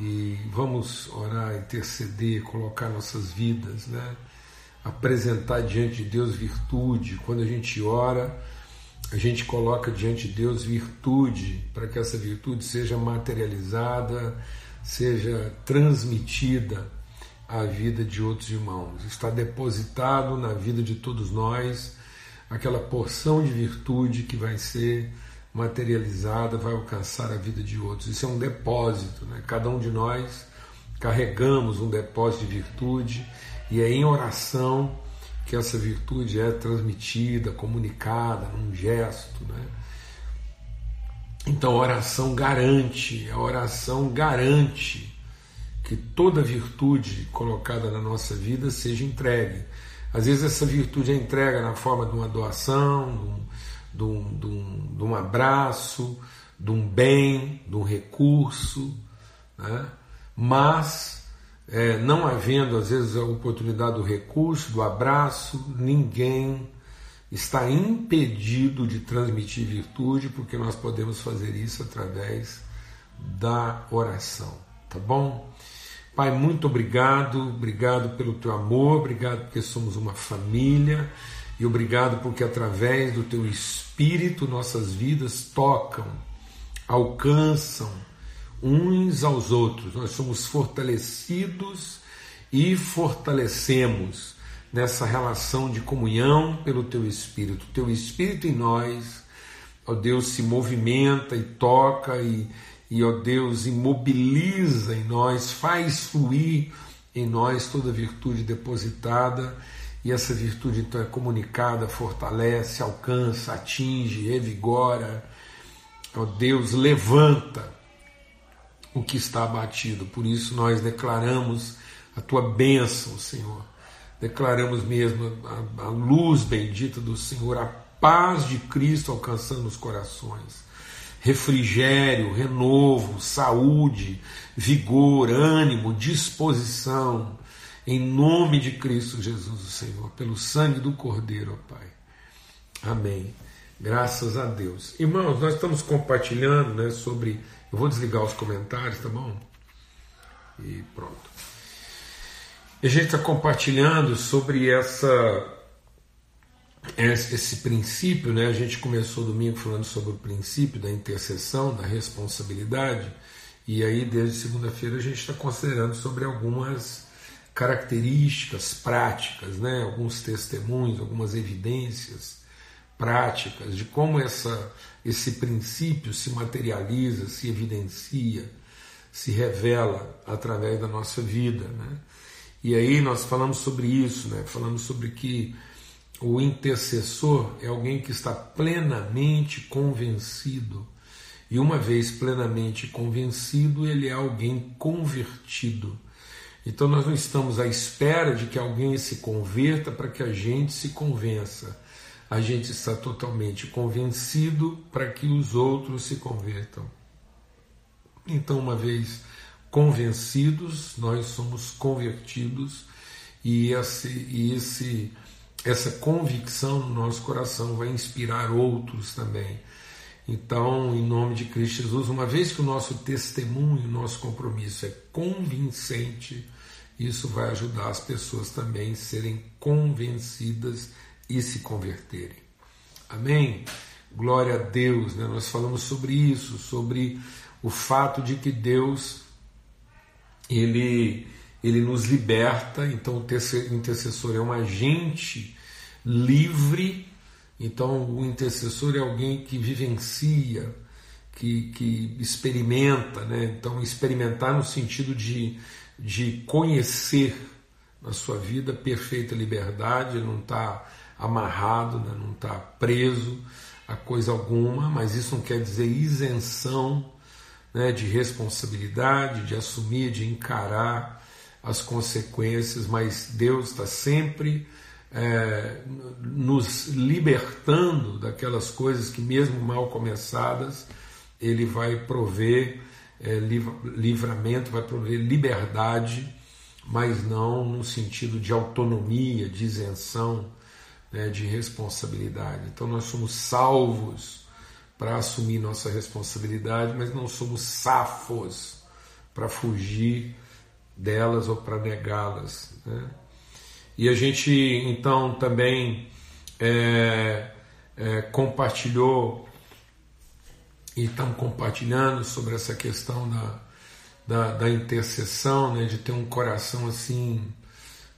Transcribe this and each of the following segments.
e vamos orar, interceder, colocar nossas vidas, né? apresentar diante de Deus virtude. Quando a gente ora, a gente coloca diante de Deus virtude, para que essa virtude seja materializada, seja transmitida à vida de outros irmãos. Está depositado na vida de todos nós aquela porção de virtude que vai ser materializada, vai alcançar a vida de outros. Isso é um depósito, né? Cada um de nós carregamos um depósito de virtude e é em oração que essa virtude é transmitida, comunicada num gesto, né? Então a oração garante, a oração garante que toda virtude colocada na nossa vida seja entregue. Às vezes essa virtude é entrega na forma de uma doação, de um, de um, de um abraço, de um bem, de um recurso, né? mas é, não havendo às vezes a oportunidade do recurso, do abraço, ninguém está impedido de transmitir virtude, porque nós podemos fazer isso através da oração, tá bom? Pai, muito obrigado, obrigado pelo teu amor, obrigado porque somos uma família e obrigado porque através do teu espírito nossas vidas tocam, alcançam uns aos outros. Nós somos fortalecidos e fortalecemos nessa relação de comunhão pelo teu espírito. O teu espírito em nós, ó Deus, se movimenta e toca e e, ó Deus, imobiliza em nós, faz fluir em nós toda virtude depositada, e essa virtude então é comunicada, fortalece, alcança, atinge, revigora. Ó Deus, levanta o que está abatido. Por isso nós declaramos a tua bênção, Senhor. Declaramos mesmo a, a luz bendita do Senhor, a paz de Cristo alcançando os corações refrigério, renovo, saúde, vigor, ânimo, disposição, em nome de Cristo Jesus, o Senhor, pelo sangue do Cordeiro, ó Pai. Amém. Graças a Deus. Irmãos, nós estamos compartilhando né, sobre. Eu vou desligar os comentários, tá bom? E pronto. A gente está compartilhando sobre essa esse princípio, né? A gente começou domingo falando sobre o princípio da intercessão, da responsabilidade, e aí desde segunda-feira a gente está considerando sobre algumas características práticas, né? Alguns testemunhos, algumas evidências práticas de como essa esse princípio se materializa, se evidencia, se revela através da nossa vida, né? E aí nós falamos sobre isso, né? Falamos sobre que o intercessor é alguém que está plenamente convencido. E uma vez plenamente convencido, ele é alguém convertido. Então nós não estamos à espera de que alguém se converta para que a gente se convença. A gente está totalmente convencido para que os outros se convertam. Então, uma vez convencidos, nós somos convertidos e esse, e esse essa convicção no nosso coração vai inspirar outros também. Então, em nome de Cristo Jesus, uma vez que o nosso testemunho, o nosso compromisso é convincente, isso vai ajudar as pessoas também a serem convencidas e se converterem. Amém? Glória a Deus, né? nós falamos sobre isso, sobre o fato de que Deus, Ele ele nos liberta, então o intercessor é um agente livre, então o intercessor é alguém que vivencia, que, que experimenta, né? então experimentar no sentido de, de conhecer na sua vida perfeita liberdade, não está amarrado, né? não está preso a coisa alguma, mas isso não quer dizer isenção né? de responsabilidade, de assumir, de encarar as consequências, mas Deus está sempre é, nos libertando daquelas coisas que, mesmo mal começadas, Ele vai prover é, livramento, vai prover liberdade, mas não no sentido de autonomia, de isenção, né, de responsabilidade. Então, nós somos salvos para assumir nossa responsabilidade, mas não somos safos para fugir delas ou para negá-las. Né? E a gente então também é, é, compartilhou e estamos compartilhando sobre essa questão da, da, da intercessão, né, de ter um coração assim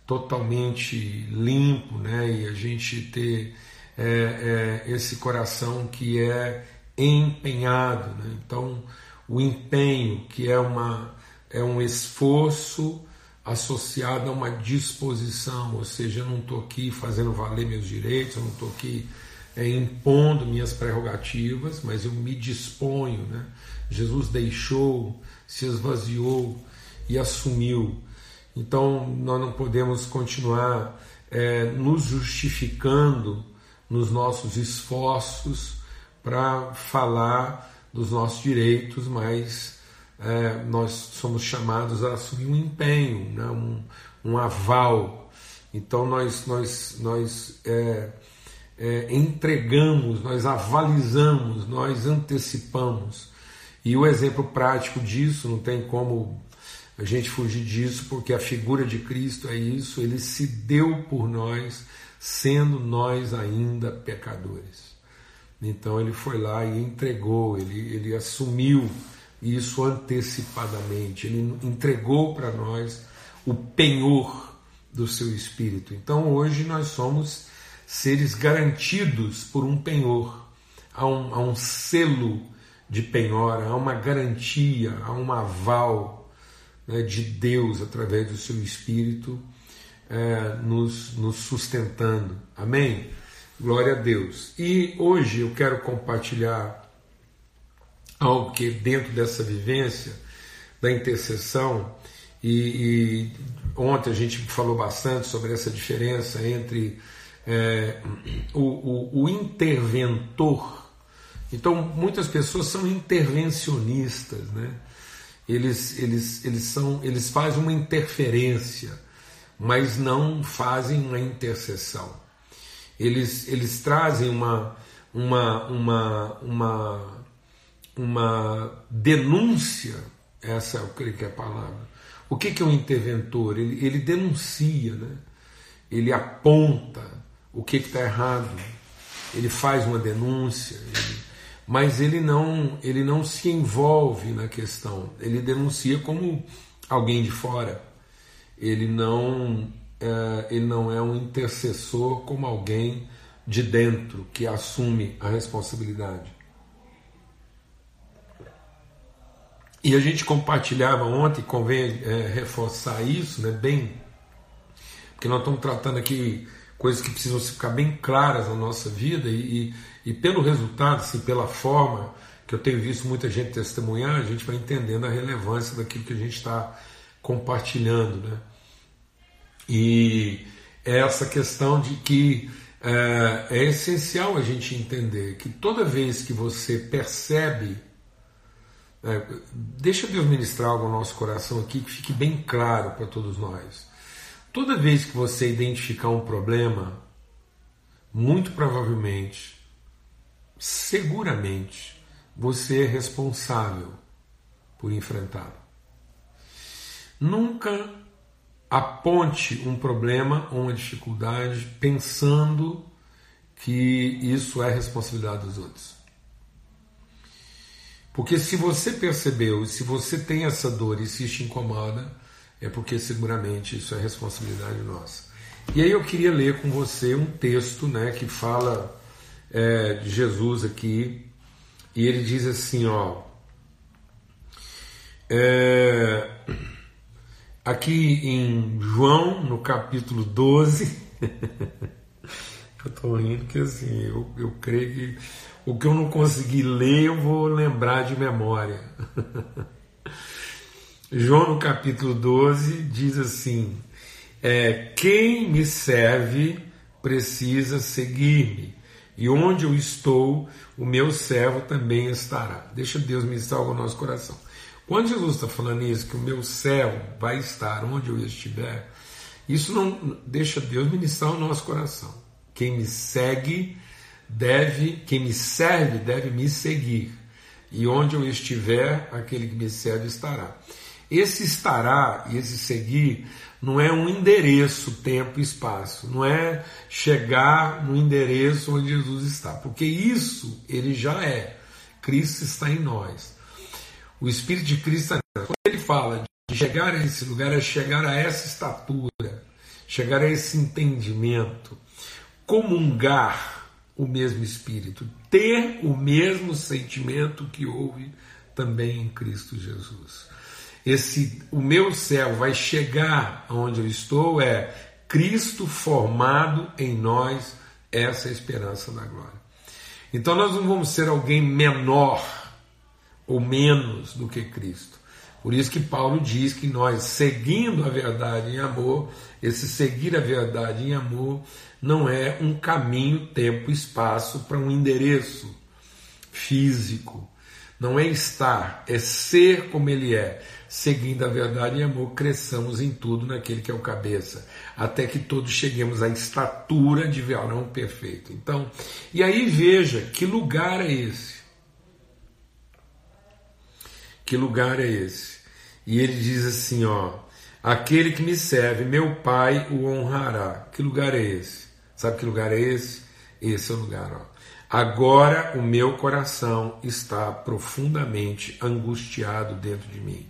totalmente limpo, né, e a gente ter é, é, esse coração que é empenhado. Né? Então, o empenho, que é, uma, é um esforço associado a uma disposição, ou seja, eu não estou aqui fazendo valer meus direitos, eu não estou aqui é, impondo minhas prerrogativas, mas eu me disponho. Né? Jesus deixou, se esvaziou e assumiu. Então nós não podemos continuar é, nos justificando nos nossos esforços para falar dos nossos direitos, mas é, nós somos chamados a assumir um empenho, né? um, um aval. Então nós, nós, nós é, é, entregamos, nós avalizamos, nós antecipamos. E o exemplo prático disso, não tem como a gente fugir disso, porque a figura de Cristo é isso, ele se deu por nós, sendo nós ainda pecadores. Então ele foi lá e entregou, ele, ele assumiu isso antecipadamente, ele entregou para nós o penhor do seu espírito. Então hoje nós somos seres garantidos por um penhor, há um, um selo de penhora, há uma garantia, há um aval né, de Deus através do seu Espírito é, nos, nos sustentando. Amém? Glória a Deus. E hoje eu quero compartilhar algo que dentro dessa vivência da intercessão e, e, ontem a gente falou bastante sobre essa diferença entre é, o, o, o interventor. Então, muitas pessoas são intervencionistas, né? Eles, eles, eles, são, eles fazem uma interferência, mas não fazem uma intercessão. Eles, eles trazem uma, uma, uma, uma, uma denúncia, essa eu creio que é a palavra. O que, que é um interventor? Ele, ele denuncia, né? ele aponta, o que está errado, ele faz uma denúncia, ele, mas ele não, ele não se envolve na questão, ele denuncia como alguém de fora, ele não, é, ele não é um intercessor como alguém de dentro que assume a responsabilidade. E a gente compartilhava ontem, convém é, reforçar isso, né, bem, porque nós estamos tratando aqui coisas que precisam ficar bem claras na nossa vida e, e, e pelo resultado, assim, pela forma que eu tenho visto muita gente testemunhar, a gente vai entendendo a relevância daquilo que a gente está compartilhando, né? E é essa questão de que é, é, essencial a gente entender que toda vez que você percebe, é, deixa Deus ministrar algo no nosso coração aqui que fique bem claro para todos nós. Toda vez que você identificar um problema, muito provavelmente, seguramente, você é responsável por enfrentá-lo. Nunca aponte um problema ou uma dificuldade pensando que isso é responsabilidade dos outros. Porque se você percebeu, se você tem essa dor e se te incomoda, é porque seguramente isso é responsabilidade nossa. E aí eu queria ler com você um texto né, que fala é, de Jesus aqui, e ele diz assim, ó. É, aqui em João, no capítulo 12, eu estou rindo que assim, eu, eu creio que o que eu não consegui ler eu vou lembrar de memória. João no capítulo 12 diz assim: é, Quem me serve precisa seguir-me, e onde eu estou, o meu servo também estará. Deixa Deus me salvar o nosso coração. Quando Jesus está falando isso, que o meu servo vai estar onde eu estiver, isso não deixa Deus ministrar o nosso coração. Quem me segue deve, quem me serve deve me seguir. E onde eu estiver, aquele que me serve estará. Esse estará e esse seguir não é um endereço, tempo e espaço, não é chegar no endereço onde Jesus está, porque isso ele já é. Cristo está em nós. O Espírito de Cristo, quando ele fala de chegar a esse lugar, é chegar a essa estatura, chegar a esse entendimento, comungar o mesmo Espírito, ter o mesmo sentimento que houve também em Cristo Jesus. Esse o meu céu vai chegar onde eu estou é Cristo formado em nós, essa é esperança da glória. Então nós não vamos ser alguém menor ou menos do que Cristo. Por isso que Paulo diz que nós, seguindo a verdade em amor, esse seguir a verdade em amor não é um caminho, tempo, espaço para um endereço físico. Não é estar, é ser como ele é. Seguindo a verdade em amor, cresçamos em tudo naquele que é o cabeça, até que todos cheguemos à estatura de varão perfeito. Então, e aí veja que lugar é esse? Que lugar é esse? E ele diz assim, ó: Aquele que me serve, meu Pai o honrará. Que lugar é esse? Sabe que lugar é esse? Esse é o lugar, ó. Agora o meu coração está profundamente angustiado dentro de mim.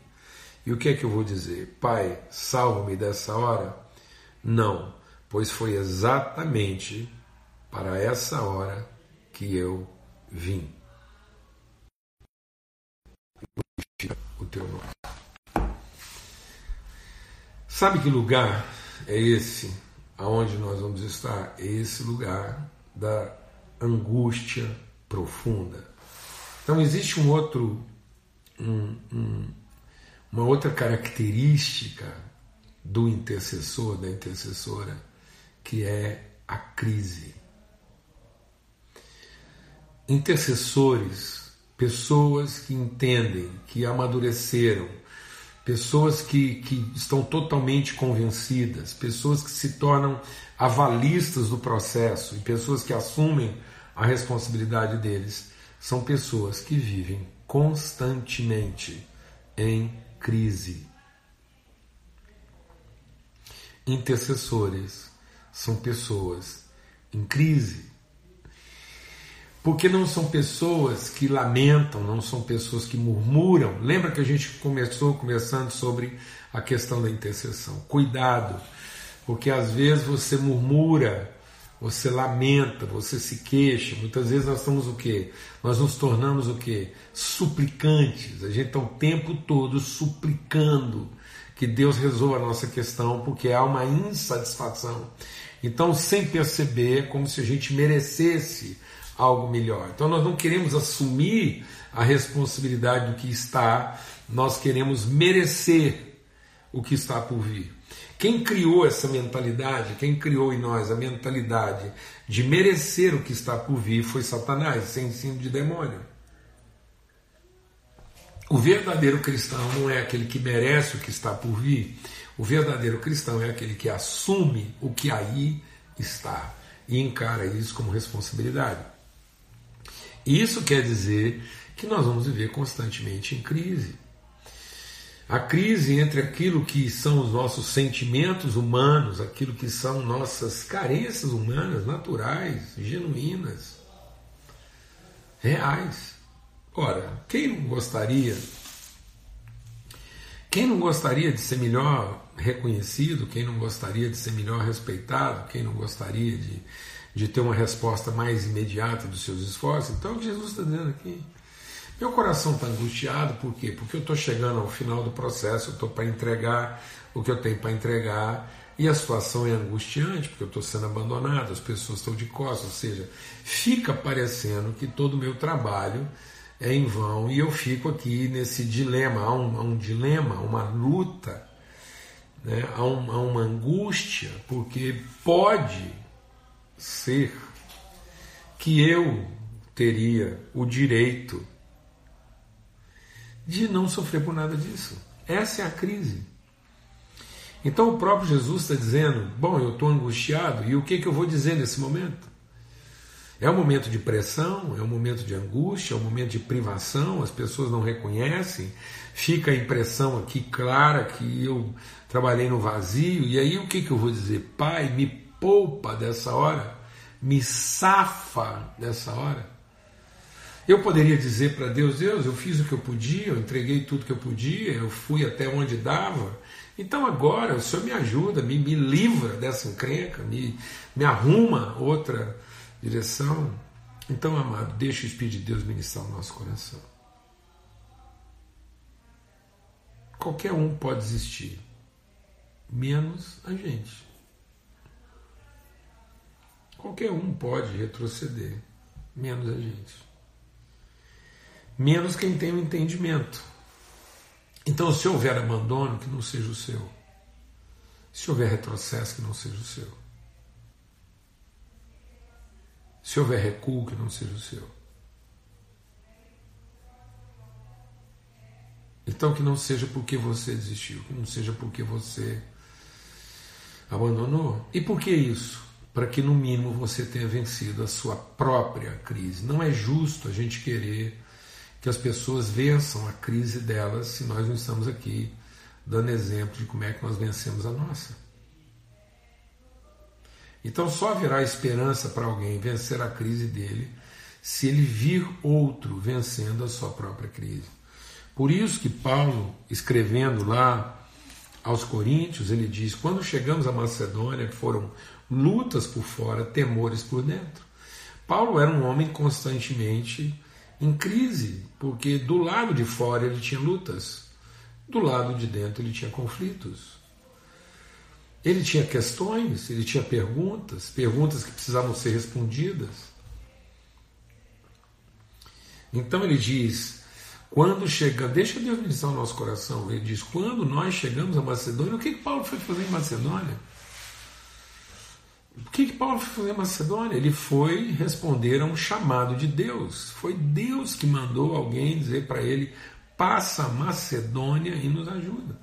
E o que é que eu vou dizer? Pai, salva-me dessa hora? Não, pois foi exatamente para essa hora que eu vim. O teu nome. Sabe que lugar é esse aonde nós vamos estar? Esse lugar da angústia profunda. Então existe um outro, um, um, uma outra característica do intercessor, da intercessora, que é a crise. Intercessores, pessoas que entendem, que amadureceram, pessoas que, que estão totalmente convencidas, pessoas que se tornam avalistas do processo e pessoas que assumem a responsabilidade deles. São pessoas que vivem constantemente em crise. Intercessores são pessoas em crise. Porque não são pessoas que lamentam, não são pessoas que murmuram. Lembra que a gente começou conversando sobre a questão da intercessão. Cuidado, porque às vezes você murmura você lamenta, você se queixa. Muitas vezes nós estamos o quê? Nós nos tornamos o quê? Suplicantes. A gente está o tempo todo suplicando que Deus resolva a nossa questão, porque há uma insatisfação. Então, sem perceber, como se a gente merecesse algo melhor. Então, nós não queremos assumir a responsabilidade do que está, nós queremos merecer o que está por vir. Quem criou essa mentalidade, quem criou em nós a mentalidade de merecer o que está por vir foi Satanás, sem ensino de demônio. O verdadeiro cristão não é aquele que merece o que está por vir, o verdadeiro cristão é aquele que assume o que aí está e encara isso como responsabilidade. Isso quer dizer que nós vamos viver constantemente em crise. A crise entre aquilo que são os nossos sentimentos humanos, aquilo que são nossas carências humanas, naturais, genuínas, reais. Ora, quem não gostaria? Quem não gostaria de ser melhor reconhecido? Quem não gostaria de ser melhor respeitado? Quem não gostaria de, de ter uma resposta mais imediata dos seus esforços? Então, é o que Jesus está dizendo aqui. Meu coração está angustiado, por quê? Porque eu estou chegando ao final do processo, eu estou para entregar o que eu tenho para entregar, e a situação é angustiante, porque eu estou sendo abandonado, as pessoas estão de costas, ou seja, fica parecendo que todo o meu trabalho é em vão, e eu fico aqui nesse dilema, há um, há um dilema, uma luta, né? há, um, há uma angústia, porque pode ser que eu teria o direito de não sofrer por nada disso. Essa é a crise. Então o próprio Jesus está dizendo: Bom, eu estou angustiado, e o que, que eu vou dizer nesse momento? É um momento de pressão, é um momento de angústia, é um momento de privação, as pessoas não reconhecem, fica a impressão aqui clara que eu trabalhei no vazio, e aí o que, que eu vou dizer? Pai, me poupa dessa hora, me safa dessa hora. Eu poderia dizer para Deus: Deus, eu fiz o que eu podia, eu entreguei tudo que eu podia, eu fui até onde dava. Então agora o Senhor me ajuda, me, me livra dessa encrenca, me, me arruma outra direção. Então, amado, deixa o Espírito de Deus ministrar o nosso coração. Qualquer um pode existir, menos a gente. Qualquer um pode retroceder, menos a gente. Menos quem tem o um entendimento. Então, se houver abandono, que não seja o seu. Se houver retrocesso, que não seja o seu. Se houver recuo, que não seja o seu. Então, que não seja porque você desistiu, que não seja porque você abandonou. E por que isso? Para que, no mínimo, você tenha vencido a sua própria crise. Não é justo a gente querer que as pessoas vençam a crise delas se nós não estamos aqui dando exemplo de como é que nós vencemos a nossa. Então só haverá esperança para alguém vencer a crise dele se ele vir outro vencendo a sua própria crise. Por isso que Paulo, escrevendo lá aos Coríntios, ele diz: quando chegamos à Macedônia, foram lutas por fora, temores por dentro. Paulo era um homem constantemente em crise, porque do lado de fora ele tinha lutas, do lado de dentro ele tinha conflitos. Ele tinha questões, ele tinha perguntas, perguntas que precisavam ser respondidas. Então ele diz: quando chega, deixa Deus ministrar o nosso coração. Ele diz: quando nós chegamos a Macedônia, o que, que Paulo foi fazer em Macedônia? O que, que Paulo foi fazer em Macedônia? Ele foi responder a um chamado de Deus. Foi Deus que mandou alguém dizer para ele: passa a Macedônia e nos ajuda.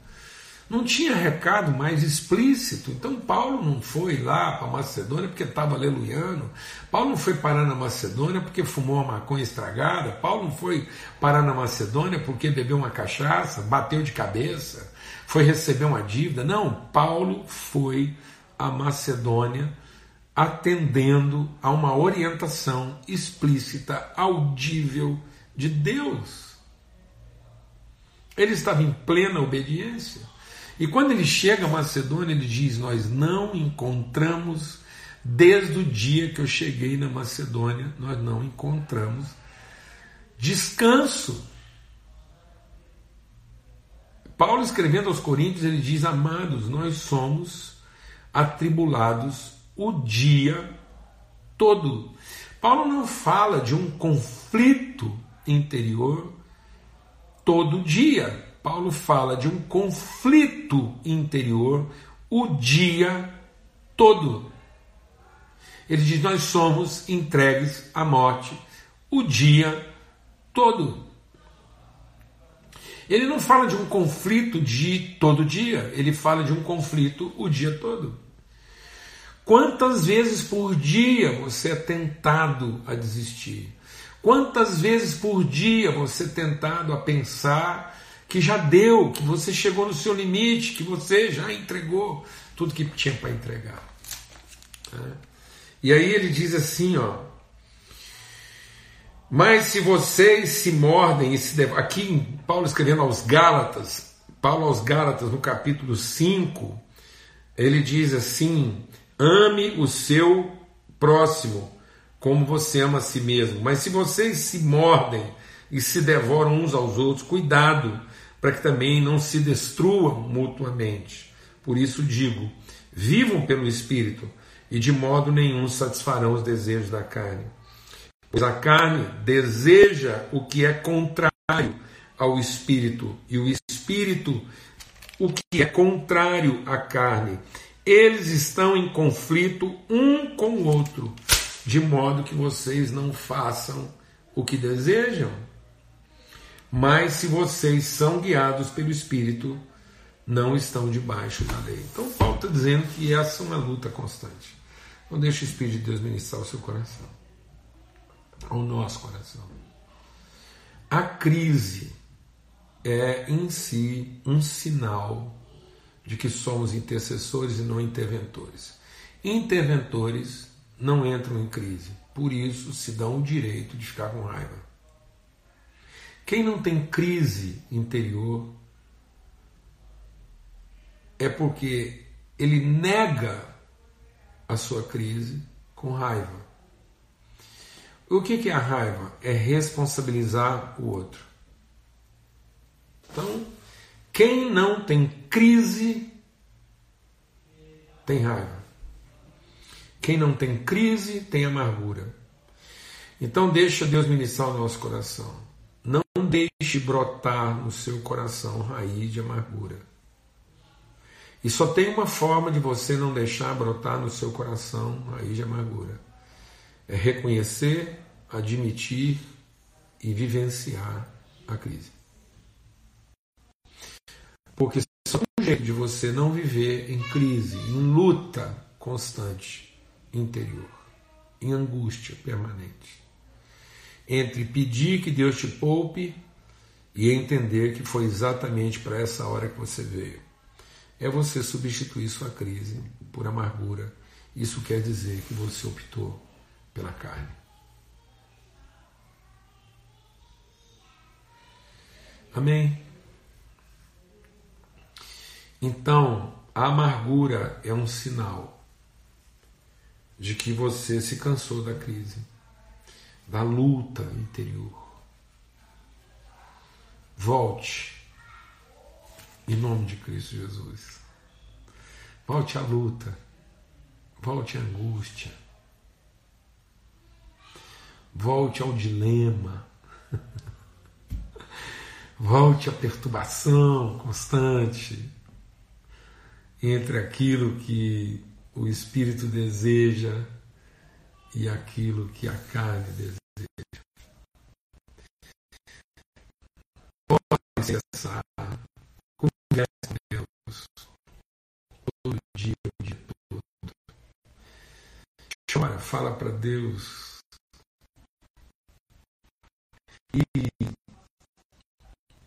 Não tinha recado mais explícito. Então Paulo não foi lá para Macedônia porque estava aleluiano. Paulo não foi parar na Macedônia porque fumou uma maconha estragada. Paulo não foi parar na Macedônia porque bebeu uma cachaça, bateu de cabeça, foi receber uma dívida. Não, Paulo foi a Macedônia atendendo a uma orientação explícita, audível de Deus. Ele estava em plena obediência. E quando ele chega a Macedônia, ele diz: Nós não encontramos, desde o dia que eu cheguei na Macedônia, nós não encontramos descanso. Paulo escrevendo aos Coríntios, ele diz: Amados, nós somos atribulados o dia todo. Paulo não fala de um conflito interior todo dia. Paulo fala de um conflito interior o dia todo. Ele diz: Nós somos entregues à morte o dia todo. Ele não fala de um conflito de todo dia, ele fala de um conflito o dia todo. Quantas vezes por dia você é tentado a desistir? Quantas vezes por dia você é tentado a pensar que já deu, que você chegou no seu limite, que você já entregou tudo que tinha para entregar? É. E aí ele diz assim, ó. Mas se vocês se mordem e se dev... aqui Paulo escrevendo aos Gálatas, Paulo aos Gálatas no capítulo 5, ele diz assim: ame o seu próximo como você ama a si mesmo. Mas se vocês se mordem e se devoram uns aos outros, cuidado para que também não se destruam mutuamente. Por isso digo: vivam pelo Espírito e de modo nenhum satisfarão os desejos da carne. Pois a carne deseja o que é contrário ao espírito, e o espírito o que é contrário à carne. Eles estão em conflito um com o outro, de modo que vocês não façam o que desejam. Mas se vocês são guiados pelo Espírito, não estão debaixo da lei. Então, Paulo está dizendo que essa é uma luta constante. Não deixe o Espírito de Deus ministrar o seu coração. ao nosso coração. A crise é em si um sinal de que somos intercessores e não interventores. Interventores não entram em crise, por isso se dão o direito de ficar com raiva. Quem não tem crise interior é porque ele nega a sua crise com raiva. O que é a raiva? É responsabilizar o outro. Então, quem não tem crise tem raiva. Quem não tem crise tem amargura. Então deixa Deus ministrar o nosso coração. Deixe brotar no seu coração raiz de amargura. E só tem uma forma de você não deixar brotar no seu coração raiz de amargura. É reconhecer, admitir e vivenciar a crise. Porque só um jeito de você não viver em crise, em luta constante interior, em angústia permanente. Entre pedir que Deus te poupe e entender que foi exatamente para essa hora que você veio. É você substituir sua crise por amargura. Isso quer dizer que você optou pela carne. Amém? Então, a amargura é um sinal de que você se cansou da crise, da luta interior. Volte, em nome de Cristo Jesus. Volte à luta, volte à angústia, volte ao dilema, volte à perturbação constante entre aquilo que o espírito deseja e aquilo que a carne deseja. Chora, fala para Deus. E,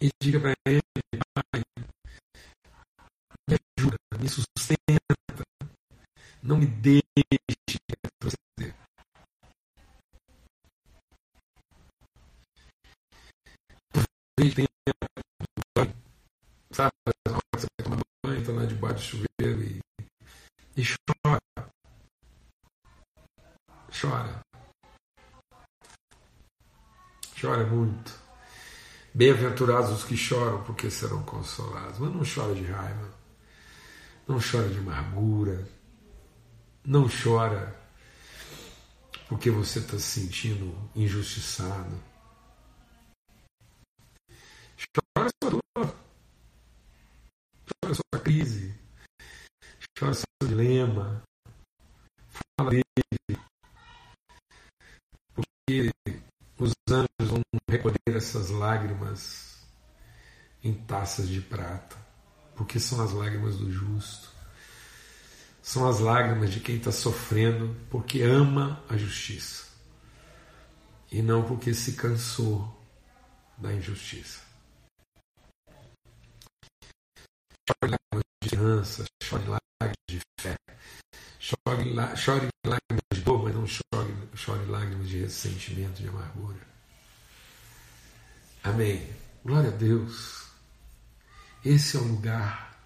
e diga para Ele me sustenta, não me deixe retroceder. Aproveite tempo, sabe, você vai tomar banho, está lá debaixo do chuveiro e, e chora. Chora. Chora muito. Bem-aventurados os que choram, porque serão consolados. Mas não chora de raiva. Não chora de amargura. Não chora porque você está se sentindo injustiçado. Chora sua dor. Chora sua crise. Chora seu dilema. Fala dele. Porque os anjos vão recolher essas lágrimas em taças de prata porque são as lágrimas do justo. São as lágrimas de quem está sofrendo porque ama a justiça e não porque se cansou da injustiça. Chore lágrimas de esperança, chore lágrimas de fé, chore, chore lágrimas de dor, mas não chore, chore lágrimas de ressentimento, de amargura. Amém. Glória a Deus. Esse é o lugar.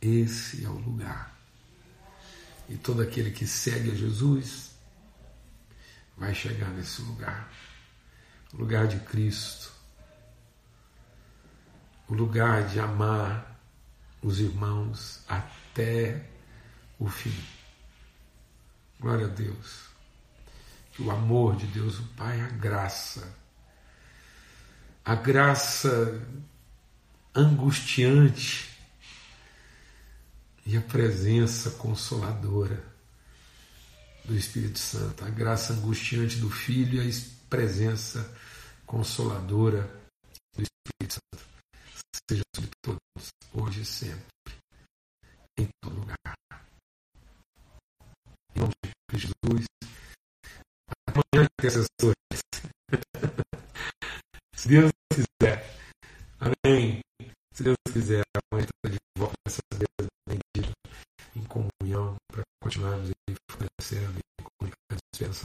Esse é o lugar. E todo aquele que segue a Jesus vai chegar nesse lugar o lugar de Cristo, o lugar de amar os irmãos até o fim. Glória a Deus. Que o amor de Deus, o Pai, a graça, a graça angustiante e a presença consoladora do Espírito Santo, a graça angustiante do Filho e a presença consoladora do Espírito Santo, seja sobre todos, hoje e sempre, em todo lugar. Em nome de Jesus, intercessores. Se Deus quiser. Amém. Se Deus quiser, amanhã está de volta essa mesa bendita em comunhão para continuarmos aí fortalecendo e comunicando esperança